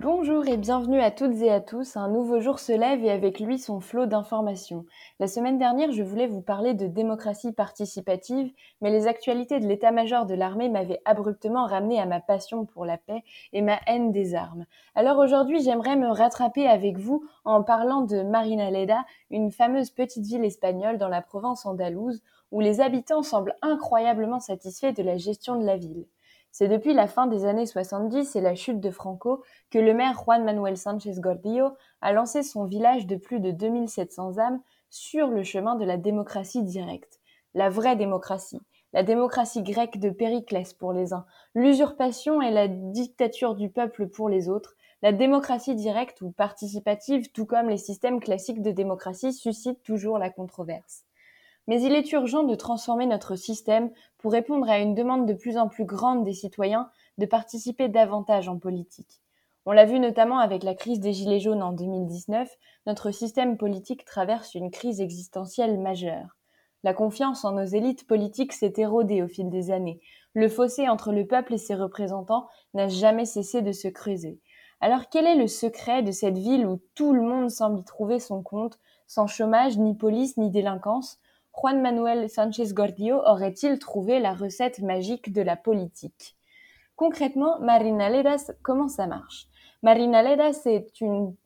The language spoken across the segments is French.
Bonjour et bienvenue à toutes et à tous. Un nouveau jour se lève et avec lui son flot d'informations. La semaine dernière, je voulais vous parler de démocratie participative, mais les actualités de l'état-major de l'armée m'avaient abruptement ramené à ma passion pour la paix et ma haine des armes. Alors aujourd'hui, j'aimerais me rattraper avec vous en parlant de Marina Leda, une fameuse petite ville espagnole dans la province andalouse, où les habitants semblent incroyablement satisfaits de la gestion de la ville. C'est depuis la fin des années 70 et la chute de Franco que le maire Juan Manuel Sánchez Gordillo a lancé son village de plus de 2700 âmes sur le chemin de la démocratie directe. La vraie démocratie. La démocratie grecque de Périclès pour les uns, l'usurpation et la dictature du peuple pour les autres, la démocratie directe ou participative, tout comme les systèmes classiques de démocratie, suscite toujours la controverse. Mais il est urgent de transformer notre système pour répondre à une demande de plus en plus grande des citoyens de participer davantage en politique. On l'a vu notamment avec la crise des Gilets jaunes en 2019, notre système politique traverse une crise existentielle majeure. La confiance en nos élites politiques s'est érodée au fil des années. Le fossé entre le peuple et ses représentants n'a jamais cessé de se creuser. Alors quel est le secret de cette ville où tout le monde semble y trouver son compte, sans chômage, ni police, ni délinquance? Juan Manuel Sánchez Gordillo aurait-il trouvé la recette magique de la politique? Concrètement, Marina Ledas, comment ça marche? Marina Ledas est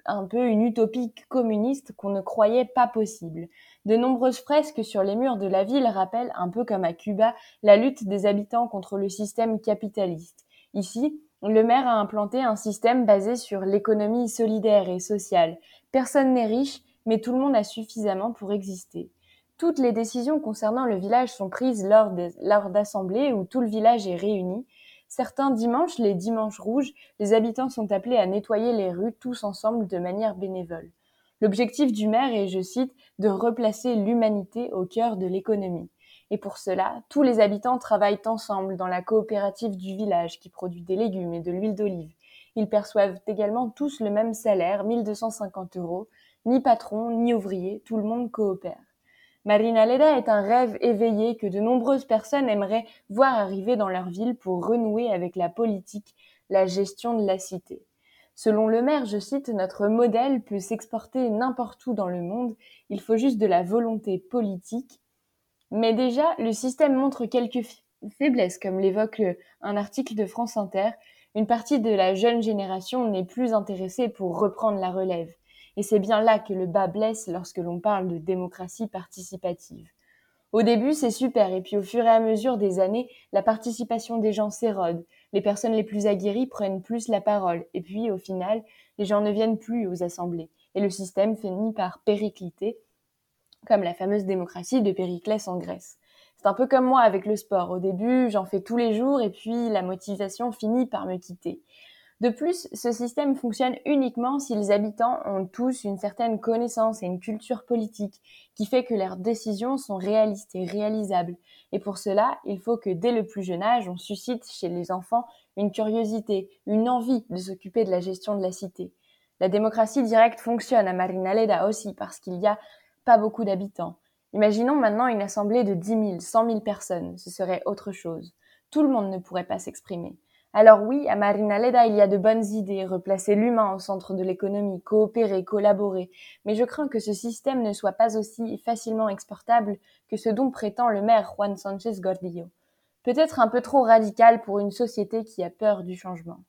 un peu une utopie communiste qu'on ne croyait pas possible. De nombreuses fresques sur les murs de la ville rappellent, un peu comme à Cuba, la lutte des habitants contre le système capitaliste. Ici, le maire a implanté un système basé sur l'économie solidaire et sociale. Personne n'est riche, mais tout le monde a suffisamment pour exister. Toutes les décisions concernant le village sont prises lors d'assemblées où tout le village est réuni. Certains dimanches, les dimanches rouges, les habitants sont appelés à nettoyer les rues tous ensemble de manière bénévole. L'objectif du maire est, je cite, de replacer l'humanité au cœur de l'économie. Et pour cela, tous les habitants travaillent ensemble dans la coopérative du village qui produit des légumes et de l'huile d'olive. Ils perçoivent également tous le même salaire, 1250 euros. Ni patron, ni ouvrier, tout le monde coopère. Marina Leda est un rêve éveillé que de nombreuses personnes aimeraient voir arriver dans leur ville pour renouer avec la politique, la gestion de la cité. Selon le maire, je cite, notre modèle peut s'exporter n'importe où dans le monde, il faut juste de la volonté politique. Mais déjà, le système montre quelques faiblesses, comme l'évoque un article de France Inter. Une partie de la jeune génération n'est plus intéressée pour reprendre la relève. Et c'est bien là que le bas blesse lorsque l'on parle de démocratie participative. Au début, c'est super, et puis au fur et à mesure des années, la participation des gens s'érode, les personnes les plus aguerries prennent plus la parole, et puis au final, les gens ne viennent plus aux assemblées, et le système finit par péricliter, comme la fameuse démocratie de Périclès en Grèce. C'est un peu comme moi avec le sport. Au début, j'en fais tous les jours, et puis la motivation finit par me quitter. De plus, ce système fonctionne uniquement si les habitants ont tous une certaine connaissance et une culture politique qui fait que leurs décisions sont réalistes et réalisables. Et pour cela, il faut que dès le plus jeune âge, on suscite chez les enfants une curiosité, une envie de s'occuper de la gestion de la cité. La démocratie directe fonctionne à Marinaleda aussi parce qu'il n'y a pas beaucoup d'habitants. Imaginons maintenant une assemblée de 10 000, 100 000 personnes, ce serait autre chose. Tout le monde ne pourrait pas s'exprimer. Alors oui, à Marinaleda, il y a de bonnes idées, replacer l'humain au centre de l'économie, coopérer, collaborer, mais je crains que ce système ne soit pas aussi facilement exportable que ce dont prétend le maire Juan Sanchez Gordillo. Peut-être un peu trop radical pour une société qui a peur du changement.